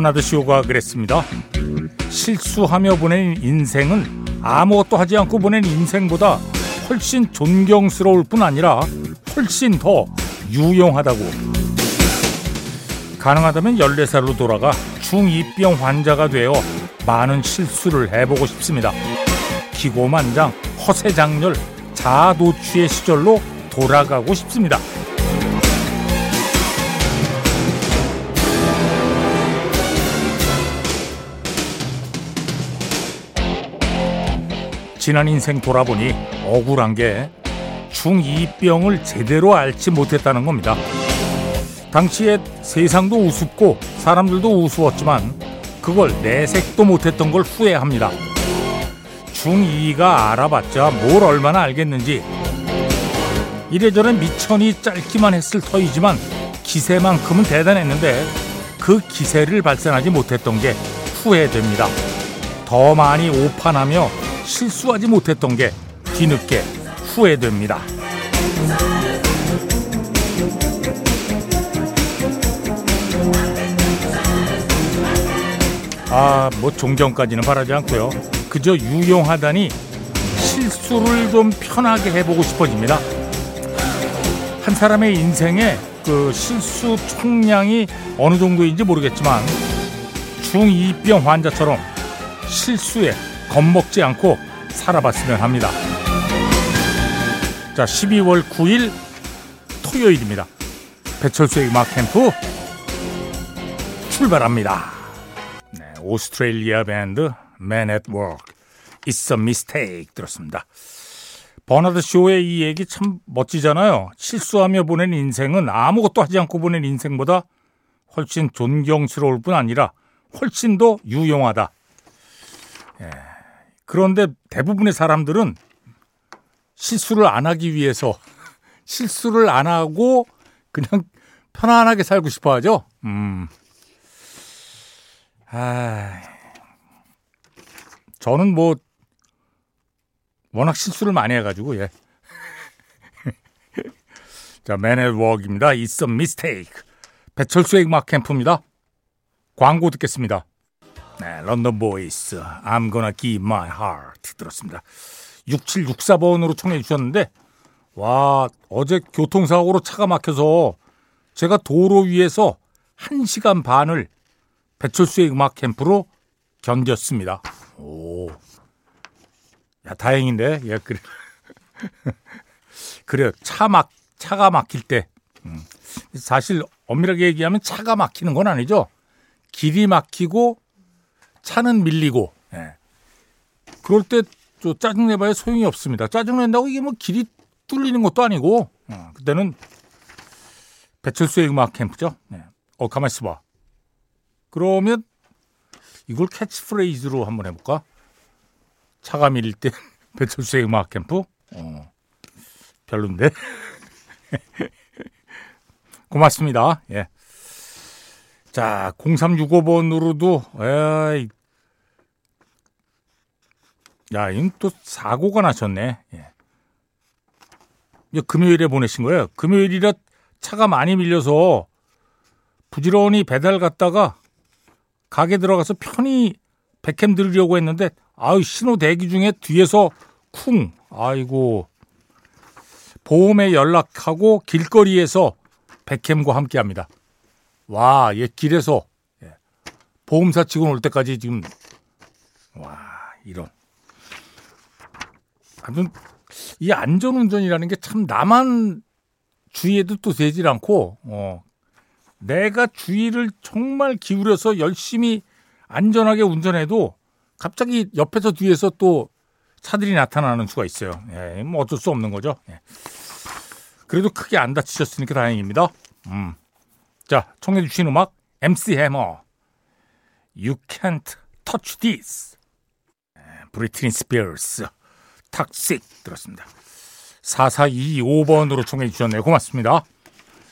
버나드 쇼가 그랬습니다. 실수하며 보낸 인생은 아무것도 하지 않고 보낸 인생보다 훨씬 존경스러울 뿐 아니라 훨씬 더 유용하다고. 가능하다면 14살로 돌아가 중2병 환자가 되어 많은 실수를 해보고 싶습니다. 기고만장, 허세장렬, 자아도취의 시절로 돌아가고 싶습니다. 지난 인생 돌아보니 억울한 게 중2병을 제대로 앓지 못했다는 겁니다. 당시에 세상도 우습고 사람들도 우스웠지만 그걸 내색도 못했던 걸 후회합니다. 중2가 알아봤자 뭘 얼마나 알겠는지 이래저래 미천이 짧기만 했을 터이지만 기세만큼은 대단했는데 그 기세를 발산하지 못했던 게 후회됩니다. 더 많이 오판하며 실수하지 못했던 게 뒤늦게 후회됩니다. 아, 뭐 존경까지는 바라지 않고요. 그저 유용하다니 실수를 좀 편하게 해보고 싶어집니다. 한 사람의 인생에 그 실수 총량이 어느 정도인지 모르겠지만 중2병 환자처럼 실수에 겁먹지 않고 살아봤으면 합니다. 자, 12월 9일 토요일입니다. 배철수의 음악 캠프 출발합니다. 네, 오스트레일리아 밴드 Man at Work It's a Mistake 들었습니다. 버나드 쇼의 이 얘기 참 멋지잖아요. 실수하며 보낸 인생은 아무것도 하지 않고 보낸 인생보다 훨씬 존경스러울 뿐 아니라 훨씬 더 유용하다. 예. 그런데 대부분의 사람들은 실수를 안 하기 위해서 실수를 안 하고 그냥 편안하게 살고 싶어 하죠. 음. 아. 저는 뭐 워낙 실수를 많이 해 가지고 예. 자, Men at Work입니다. It's a mistake. 배철수의 음악 캠프입니다. 광고 듣겠습니다. 네, London Boys I'm gonna give my heart 들었습니다. 6764번으로 청해 주셨는데 와 어제 교통사고로 차가 막혀서 제가 도로 위에서 1시간 반을 배철수의 음악 캠프로 견뎠습니다. 오. 야, 다행인데. 예, 그래. 그래요. 차 막, 차가 막힐 때. 음. 사실 엄밀하게 얘기하면 차가 막히는 건 아니죠. 길이 막히고 차는 밀리고. 예. 그럴 때 저 짜증내봐야 소용이 없습니다. 짜증낸다고 이게 뭐 길이 뚫리는 것도 아니고. 어, 그때는 배철수의 음악 캠프죠. 네. 어, 가만 있어봐. 그러면 이걸 캐치프레이즈로 한번 해볼까? 차가 밀릴 때 배철수의 음악 캠프? 어, 별론데. 고맙습니다. 예. 자, 0365번으로도, 에이, 야, 이건 또 사고가 나셨네. 예. 금요일에 보내신 거예요. 금요일이라 차가 많이 밀려서 부지런히 배달 갔다가 가게 들어가서 편히 백캠 들으려고 했는데 아유 신호 대기 중에 뒤에서 쿵 아이고 보험에 연락하고 길거리에서 백캠과 함께 합니다. 와, 얘 길에서 예. 보험사 치고 올 때까지 지금 와 이런 아무튼 이 안전운전이라는 게 참 나만 주의해도 또 되질 않고 어, 내가 주의를 정말 기울여서 열심히 안전하게 운전해도 갑자기 옆에서 뒤에서 또 차들이 나타나는 수가 있어요. 예, 뭐 어쩔 수 없는 거죠. 예. 그래도 크게 안 다치셨으니까 다행입니다. 음. 자, 청해 주신 음악 MC 해머 You Can't Touch This 브리트니 스피어스 탁식 들었습니다. 4425번으로 청해 주셨네요. 고맙습니다.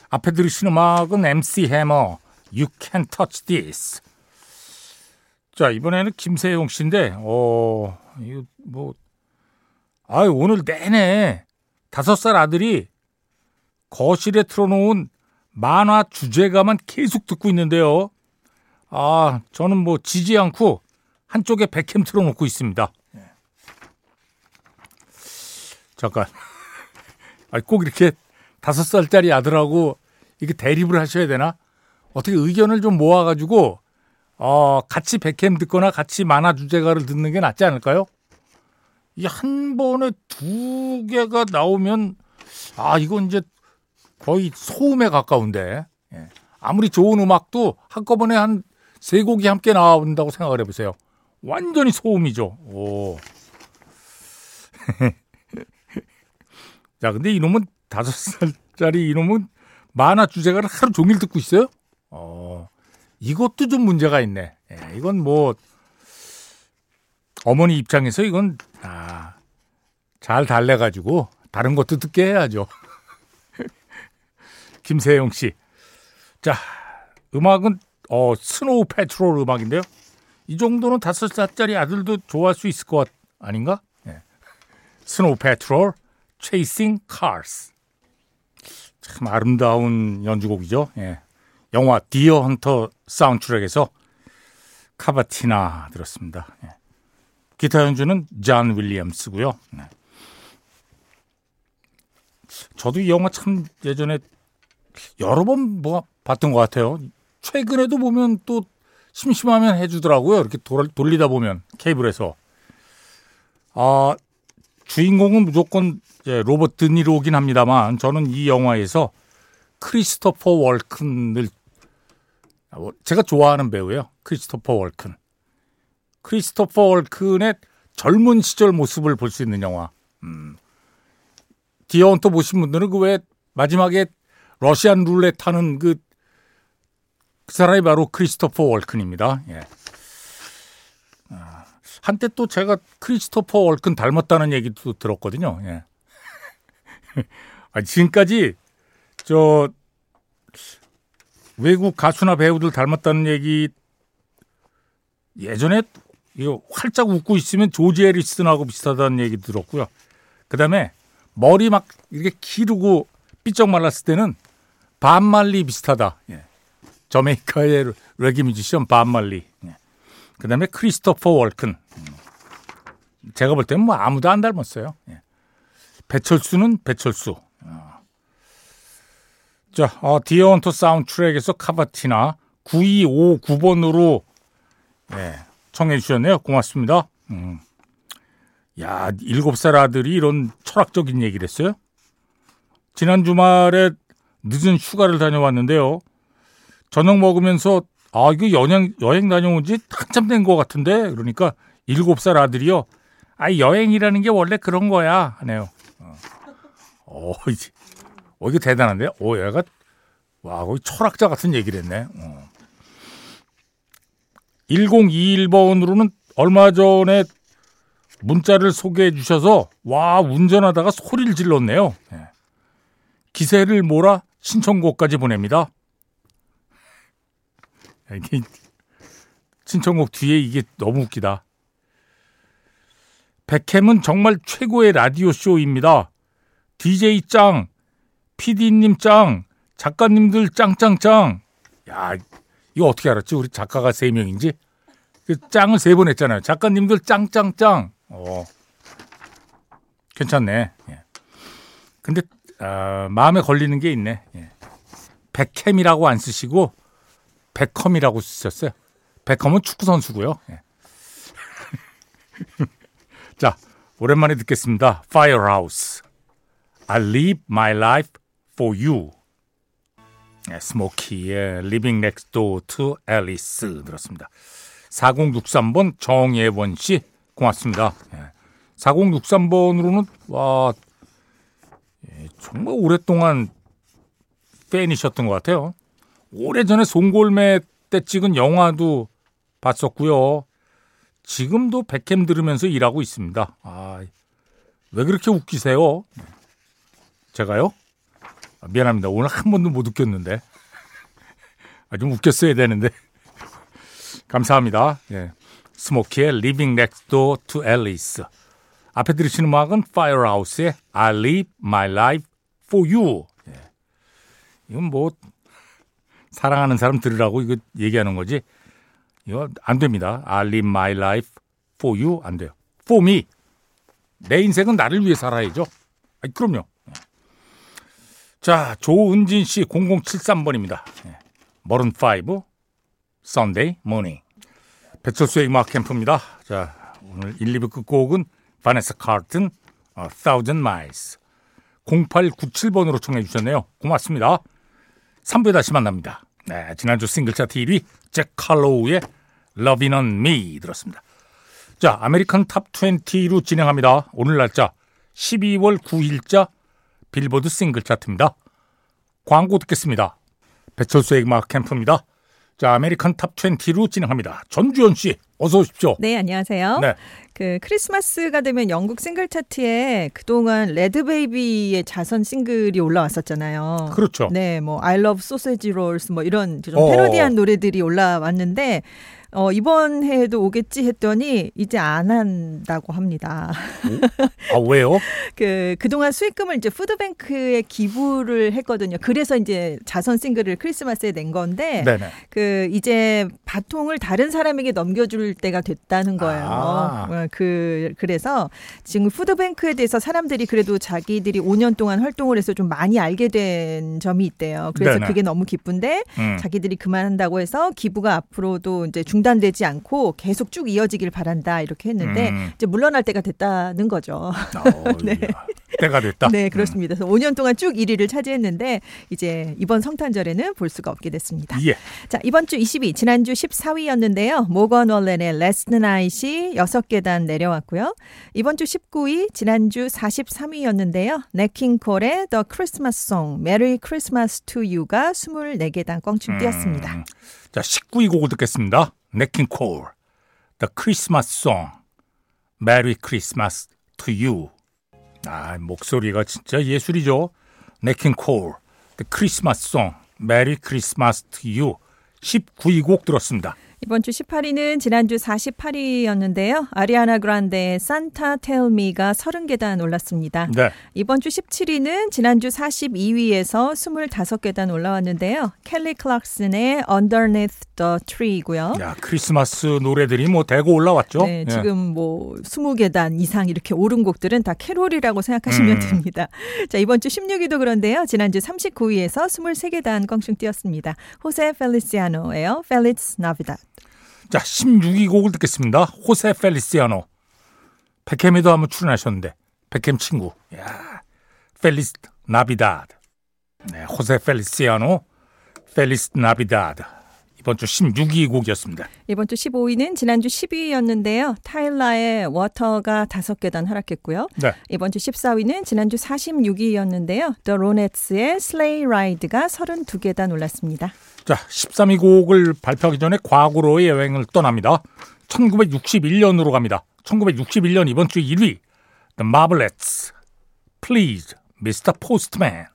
앞에 들으신 음악은 MC 해머 You Can't Touch This 자, 이번에는 김세용 씨인데, 어, 이거 뭐, 아 오늘 내내 다섯 살 아들이 거실에 틀어놓은 만화 주제가만 계속 듣고 있는데요. 아, 저는 뭐 지지 않고 한쪽에 백캠 틀어놓고 있습니다. 잠깐. 아, 꼭 이렇게 다섯 살짜리 아들하고 이게 대립을 하셔야 되나? 어떻게 의견을 좀 모아가지고 어, 같이 백캠 듣거나 같이 만화 주제가를 듣는 게 낫지 않을까요? 이 한 번에 두 개가 나오면 아 이건 이제 거의 소음에 가까운데 예. 아무리 좋은 음악도 한꺼번에 한 세 곡이 함께 나온다고 생각을 해보세요. 완전히 소음이죠. 오. 자, 근데 이놈은 다섯 살짜리 이놈은 만화 주제가를 하루 종일 듣고 있어요? 어, 이것도 좀 문제가 있네. 예, 이건 뭐, 어머니 입장에서 이건, 아, 잘 달래가지고 다른 것도 듣게 해야죠. 김세영 씨. 자, 음악은, 어, Snow Patrol 음악인데요. 이 정도는 다섯 살짜리 아들도 좋아할 수 있을 것 아닌가? 예. Snow Patrol, Chasing Cars. 참 아름다운 연주곡이죠. 예. 영화 Deer Hunter 사운드트랙에서 카바티나 들었습니다. 예. 기타 연주는 존 윌리엄스고요. 네. 저도 이 영화 참 예전에 여러 번 뭐 봤던 것 같아요. 최근에도 보면 또 심심하면 해주더라고요. 이렇게 돌, 돌리다 보면 케이블에서. 아 주인공은 무조건 로버트 드니로긴 합니다만 저는 이 영화에서 크리스토퍼 월큰을 제가 좋아하는 배우예요. 크리스토퍼 월큰. 크리스토퍼 월큰의 젊은 시절 모습을 볼 수 있는 영화. 음. 디어헌터 보신 분들은 그 왜 마지막에 러시안 룰렛 하는 그, 그 사람이 바로 크리스토퍼 월큰입니다. 예. 아, 한때 또 제가 크리스토퍼 월큰 닮았다는 얘기도 들었거든요. 예. 아, 지금까지 저 외국 가수나 배우들 닮았다는 얘기 예전에 이거 활짝 웃고 있으면 조지 해리슨하고 비슷하다는 얘기 들었고요. 그다음에 머리 막 이렇게 기르고 삐쩍 말랐을 때는 반말리 비슷하다. 예. 저메이카의 레기 뮤지션 반말리. 예. 그 다음에 크리스토퍼 월큰. 음. 제가 볼 때는 뭐 아무도 안 닮았어요. 예. 배철수는 배철수. 어. 자, 어, 디어헌터 사운드트랙에서 카바티나 9259번으로 예, 청해 주셨네요. 고맙습니다. 음. 야, 일곱 살 아들이 이런 철학적인 얘기를 했어요. 지난 주말에 늦은 휴가를 다녀왔는데요. 저녁 먹으면서 아, 이거 여행, 여행 다녀온 지 한참 된 것 같은데? 그러니까 일곱 살 아들이요. 아, 여행이라는 게 원래 그런 거야. 하네요. 어, 이제, 어, 이거 대단한데요? 오, 어, 얘가, 와, 거의 철학자 같은 얘기를 했네. 어. 1021번으로는 얼마 전에 문자를 소개해 주셔서, 와, 운전하다가 소리를 질렀네요. 네. 기세를 몰아 신청곡까지 보냅니다. 이게, 신청곡 뒤에 이게 너무 웃기다. 백햄은 정말 최고의 라디오 쇼입니다. DJ 짱, PD님 짱, 작가님들 짱짱짱. 야, 이거 어떻게 알았지? 우리 작가가 세 명인지? 그 짱을 세 번 했잖아요. 작가님들 짱짱짱. 어. 괜찮네. 예. 근데 어, 마음에 걸리는 게 있네. 예. 백햄이라고 안 쓰시고 백컴이라고 쓰셨어요. 백컴은 축구 선수고요. 예. 자, 오랜만에 듣겠습니다. Firehouse. I live my life for you. 스모키의 Living Next Door to Alice 들었습니다. 4063번 정예원 씨 고맙습니다. 4063번으로는 와 예, 정말 오랫동안 팬이셨던 것 같아요. 오래전에 송골매 때 찍은 영화도 봤었고요. 지금도 백캠 들으면서 일하고 있습니다. 아, 왜 그렇게 웃기세요? 제가요? 아, 미안합니다. 오늘 한 번도 못 웃겼는데. 아, 좀 웃겼어야 되는데. 감사합니다. 예. 스모키의 Next Door to Alice. 앞에 들으시는 음악은 Firehouse의 I Live My Life for You. 예. 이건 뭐 사랑하는 사람 들으라고 이거 얘기하는 거지. 이거 안 됩니다. I live my life for you 안 돼요. for me. 내 인생은 나를 위해 살아야죠. 아니, 그럼요. 자, 조은진 씨 0073번입니다. 머른 5 Sunday morning. 배철수의 음악 캠프입니다. 자, 오늘 1, 2부 끝곡은 바네사 칼튼 어, Thousand Miles 0897번으로 청해 주셨네요. 고맙습니다. 3부에 다시 만납니다. 네, 지난주 싱글 차트 1위 잭 칼로우의 Lovin' on Me 들었습니다. 자, American Top 20로 진행합니다. 오늘 날짜 12월 9일자 빌보드 싱글 차트입니다. 광고 듣겠습니다. 배철수의 음악 캠프입니다. 자, American Top 20로 진행합니다. 전주현 씨, 어서 오십시오. 네, 안녕하세요. 네. 그 크리스마스가 되면 영국 싱글 차트에 그동안 LadBaby의 자선 싱글이 올라왔었잖아요. 그렇죠. 네, 뭐 I love sausage rolls 뭐 이런 좀 어. 패러디한 노래들이 올라왔는데 어, 이번 해에도 오겠지 했더니 이제 안 한다고 합니다. 아, 왜요? 그 그동안 수익금을 이제 푸드뱅크에 기부를 했거든요. 그래서 이제 자선 싱글을 크리스마스에 낸 건데 네네. 그 이제 바통을 다른 사람에게 넘겨줄 때가 됐다는 거예요. 아. 어, 그 그래서 지금 푸드뱅크에 대해서 사람들이 그래도 자기들이 5년 동안 활동을 해서 좀 많이 알게 된 점이 있대요. 그래서 네네. 그게 너무 기쁜데 음. 자기들이 그만한다고 해서 기부가 앞으로도 이제 중 단되지 않고 계속 쭉 이어지길 바란다 이렇게 했는데 음. 이제 물러날 때가 됐다는 거죠. 어, 네. 때가 됐다. 네, 그렇습니다. 그래서 5년 동안 쭉 1위를 차지했는데 이제 이번 성탄절에는 볼 수가 없게 됐습니다. 예. 자, 이번 주 20위, 지난주 14위였는데요. 모건 월렌의 Last Night이 6계단 내려왔고요. 이번 주 19위, 지난주 43위였는데요. 네킹콜의 The Christmas Song, Merry Christmas to You가 24계단 껑충 뛰었습니다. 음, 자, 19위 곡을 듣겠습니다. 네킹 콜, The Christmas Song, Merry Christmas to You. 아, 목소리가 진짜 예술이죠. 네킹 콜, The Christmas Song, Merry Christmas to You. 19위 곡 들었습니다. 이번 주 18위는 지난주 48위였는데요. 아리아나 그란데의 Tell Me가 30계단 올랐습니다. 네. 이번 주 17위는 지난주 42위에서 25계단 올라왔는데요. 켈리 클락슨의 Underneath the Tree고요. 야, 크리스마스 노래들이 뭐 대고 올라왔죠. 네, 예. 지금 뭐 20계단 이상 이렇게 오른 곡들은 다 캐롤이라고 생각하시면 음. 됩니다. 자, 이번 주 16위도 그런데요. 지난주 39위에서 23계단 껑충 뛰었습니다. 호세 펠리시아노예요. Feliz Navidad. 자, 16위 곡을 듣겠습니다. 호세 펠리시아노. 배캠에도 한번 출연하셨는데, 배캠 친구. 야, Feliz Navidad. 네, 호세 펠리시아노, Feliz Navidad. 이번 주 16위 곡이었습니다. 이번 주 15위는 지난주 10위였는데요. 타일라의 워터가 5계단 하락했고요. 네. 이번 주 14위는 지난주 46위였는데요. 더 로네츠의 Sleigh Ride가 32계단 올랐습니다. 자, 13위 곡을 발표하기 전에 과거로의 여행을 떠납니다. 1961년으로 갑니다. 1961년 이번 주 1위. The Marvelettes. Please, Mr. Postman.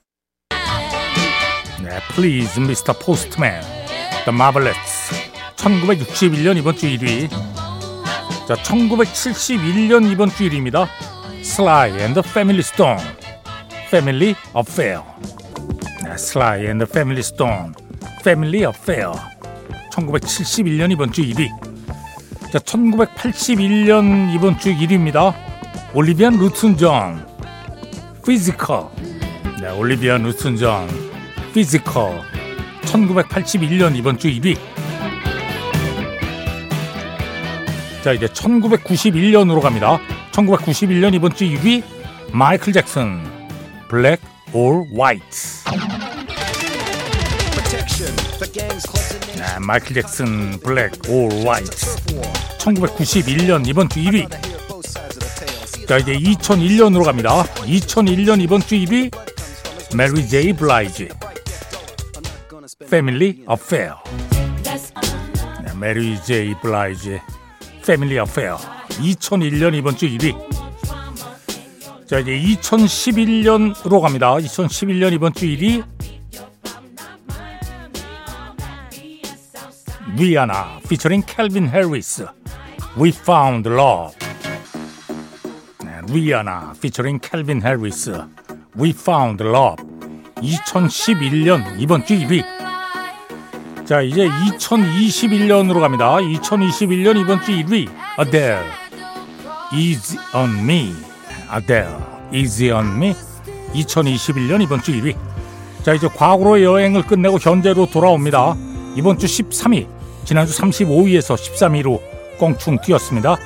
네, Please, Mr. Postman. The Marvelettes. 1961년 이번 주 1위. 자, 1971년 이번 주 1위입니다. Sly and the Family Stone. Family Affair. 네, Sly and the Family Stone. Family Affair. 1971년 이번 주 1위. 자, 1981년 이번 주 1위입니다. 올리비아 루튼 존. Physical. 네, 올리비아 뉴튼 존. Physical. 1981년 이번 주 1위. 자, 이제 1991년으로 갑니다. 1991년 이번 주 2위 마이클 잭슨. Black or White. 네, 마이클 잭슨 Black or White 1991년 이번 주 1위 자 이제 2001년으로 갑니다 2001년 이번 주 2위 메리 제이 블라이지 Family Affair 네, 메리 제이 블라이지 Family Affair 2001년 이번 주 1위. 자 이제 2011년으로 갑니다. 2011년 이번 주 1위. 리아나 피처링 캘빈 해리스 We Found Love. 네, 리아나 피처링 캘빈 해리스 We Found Love 2011년 이번 주 1위 자 이제 2021년으로 갑니다. 2021년 이번 주 1위 Adele Easy on Me Adele Easy on Me 2021년 이번 주 1위 자 이제 과거로 여행을 끝내고 현재로 돌아옵니다. 이번 주 13위 지난주 35위에서 13위로 껑충 뛰었습니다.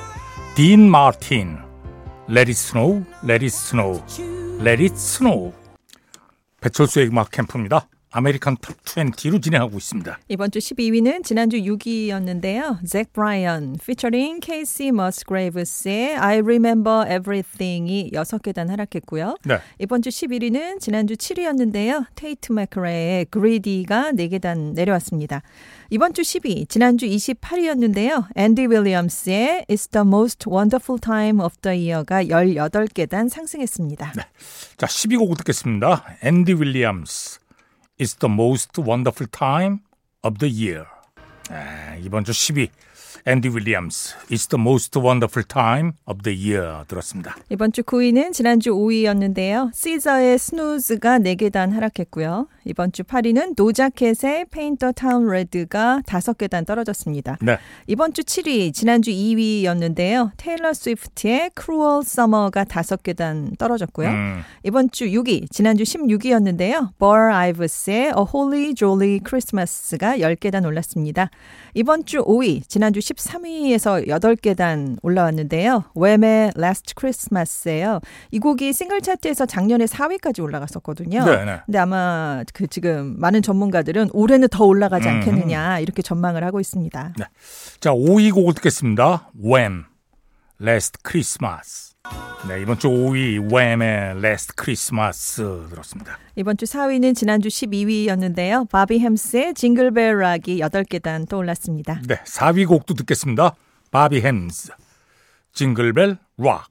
딘 마틴 Let it snow, let it snow, let it snow 배철수의 음악 캠프입니다. American Top 20로 진행하고 있습니다. 이번 주 12위는 지난주 6위였는데요. 잭 브라이언 피처링 케이시 머스그레이브스의 I Remember Everything이 6계단 하락했고요. 네. 이번 주 11위는 지난주 7위였는데요. 테이트 맥크레의 Greedy가 4계단 내려왔습니다. 이번 주 10위, 지난주 28위였는데요. 앤디 윌리엄스의 It's the Most Wonderful Time of the Year가 18계단 상승했습니다. 네. 자, 10위 곡 듣겠습니다. 앤디 윌리엄스 It's the most wonderful time of the year. 아, 이번 주 10위 앤디 윌리엄스 It's the most wonderful time of the year 들었습니다. 이번 주 9위는 지난주 5위였는데요. SZA의 Snooze가 4계단 하락했고요. 이번 주 8위는 도자 캣의 the Town Red가 5계단 떨어졌습니다. 네. 이번 주 7위, 지난주 2위였는데요. 테일러 스위프트의 Cruel Summer가 5계단 떨어졌고요. 음, 이번 주 6위, 지난주 16위였는데요. Burr Ives의 A Holy Jolly Christmas가 10계단 올랐습니다. 이번 주 5위, 지난주 13위에서 8계단 올라왔는데요. 웸의 Last Christmas예요. 이 곡이 싱글 차트에서 작년에 4위까지 올라갔었거든요. 네, 네. 근데 아마 그 지금 많은 전문가들은 올해는 더 올라가지 음. 않겠느냐 이렇게 전망을 하고 있습니다. 자, 5위 곡을 듣겠습니다. Wham, Last Christmas. 네, 이번 주 5위 Wham의 Last Christmas 들었습니다. 이번 주 4위는 지난주 12위였는데요. 바비 헬름스의 Jingle Bell Rock이 8계단 또 올랐습니다. 네, 4위 곡도 듣겠습니다. 바비 헬름스, Jingle Bell Rock.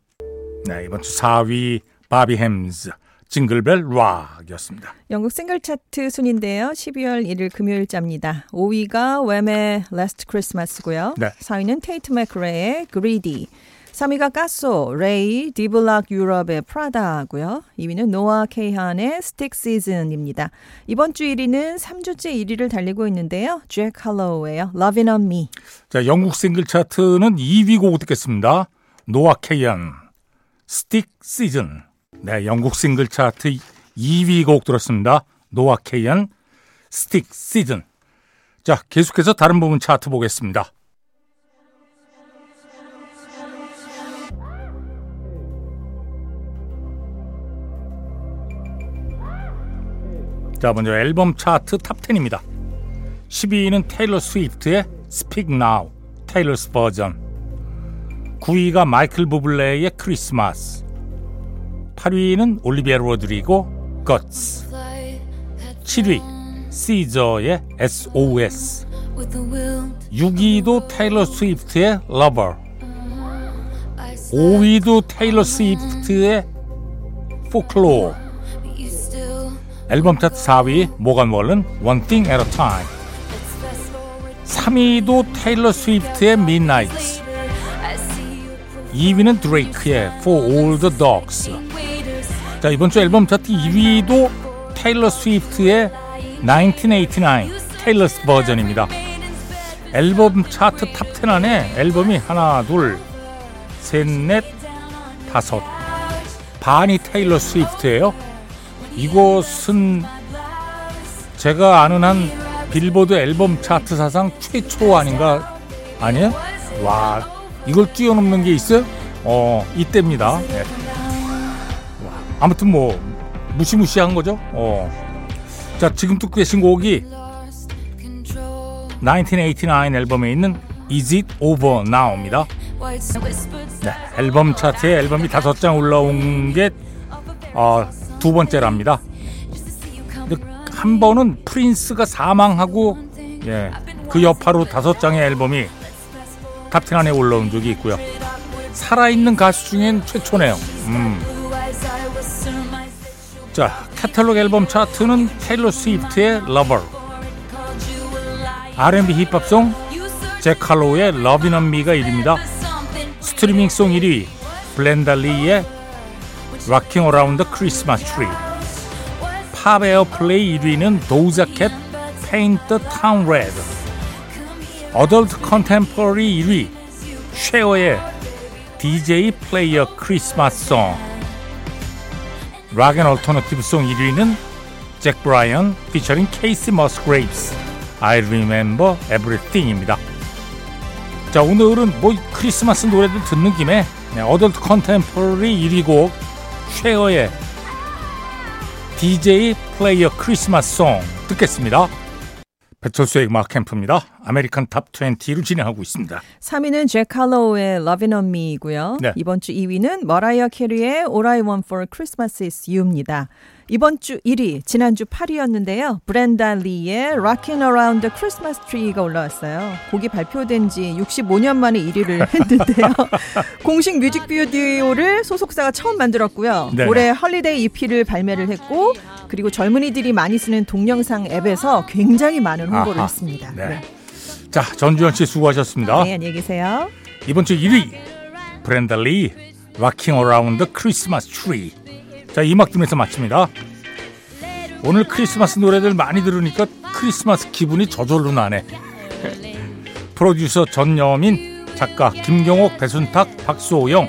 네, 이번 주 4위 바비 헬름스, Jingle Bell Rock이었습니다. 영국 싱글 차트 순위인데요. 12월 1일 금요일자입니다. 5위가 Wham의 Last Christmas고요. 네. 4위는 테이트 맥크레의 Greedy. 3위가 카소, 레이, D-Block Europe의 Prada고요. 2위는 노아 케이한의 Stick Season입니다. 이번 주 1위는 3주째 1위를 달리고 있는데요. 잭 할로우예요. Lovin' on Me. 자, 영국 싱글 차트는 2위 곡 듣겠습니다. 노아 케이언, Stick Season. 네, 영국 싱글 차트 2위 곡 들었습니다. 노아 케이언, Stick Season. 자, 계속해서 다른 부문 차트 보겠습니다. 자, 먼저 앨범 차트 Top 10입니다. 10위는 테일러 스위프트의 Speak Now, Taylor's Version. 9위가 마이클 부블레의 크리스마스. 8위는 올리비아 로드리고 Guts. 7위 시저의 SOS. 6위도 테일러 스위프트의 Lover. 5위도 테일러 스위프트의 Folklore. 앨범 차트 4위 모건 월렌 One Thing at a Time. 3위도 테일러 스위프트의 Midnights. 2위는 드레이크의 For All the Dogs. 자 이번 주 앨범 차트 1위도 테일러 스위프트의 1989 Taylor's Version입니다. 앨범 차트 Top10 안에 앨범이 하나 둘셋넷 다섯 반이 테일러 스위프트예요. 이곳은 제가 아는 한 빌보드 앨범 차트 사상 최초 아닌가 아니에요? 와 이걸 뛰어넘는 게 있어요? 어 이때입니다. 네. 와, 아무튼 뭐 무시무시한 거죠. 어. 자 지금 듣고 계신 곡이 1989 앨범에 있는 Is It Over Now입니다. 네, 앨범 차트에 앨범이 다섯 장 올라온 게 어, 두 번째랍니다. 한 번은 프린스가 사망하고 예, 그 여파로 다섯 장의 앨범이 Top10 안에 올라온 적이 있고요. 살아있는 가수 중엔 최초네요. 음. 자, 카탈로그 앨범 차트는 테일러 스위프트의 Lover, R&B 힙합송 잭 칼로우의 Lovin' on Me가 1위입니다. Streaming Song 1위 브렌다 리의 Rockin' Around the Christmas Tree. 팝 Airplay 1위는 도우자 캣 Paint the Town Red. Adult Contemporary 1위 쉐어의 DJ Play a Christmas Song Rock & Alternative Song 1위는 잭 브라이언 피처링 케이시 머스그레이브스 I Remember Everything입니다. 자 오늘은 뭐 크리스마스 노래들 듣는 김에 네, Adult Contemporary 1위 곡 쉐어의 DJ Play a Christmas Song 듣겠습니다. 배철수의 음악 캠프입니다. American Top 20를 진행하고 있습니다. 3위는 잭 할로우의 Lovin' on Me이고요. 네. 이번 주 2위는 머라이어 캐리의 All I Want for Christmas is You입니다. 이번 주 1위, 지난주 8위였는데요. 브렌다 리의 Rockin' Around the Christmas Tree가 올라왔어요. 곡이 발표된 지 65년 만에 1위를 했는데요. 공식 뮤직비디오를 소속사가 처음 만들었고요. 네네. 올해 헐리데이 EP를 발매를 했고 그리고 젊은이들이 많이 쓰는 동영상 앱에서 굉장히 많은 홍보를 아하. 했습니다. 네. 자 전주현 씨 수고하셨습니다. 네, 안녕히 계세요. 이번 주 1위 브렌다 리 Rocking Around the Christmas Tree 자이 음악 들으면서 마칩니다. 오늘 크리스마스 노래들 많이 들으니까 크리스마스 기분이 저절로 나네. 프로듀서 전여민, 작가 김경옥, 배순탁, 박수호영,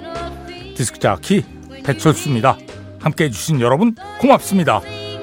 디스크 자키 배철수입니다. 함께 해주신 여러분 고맙습니다.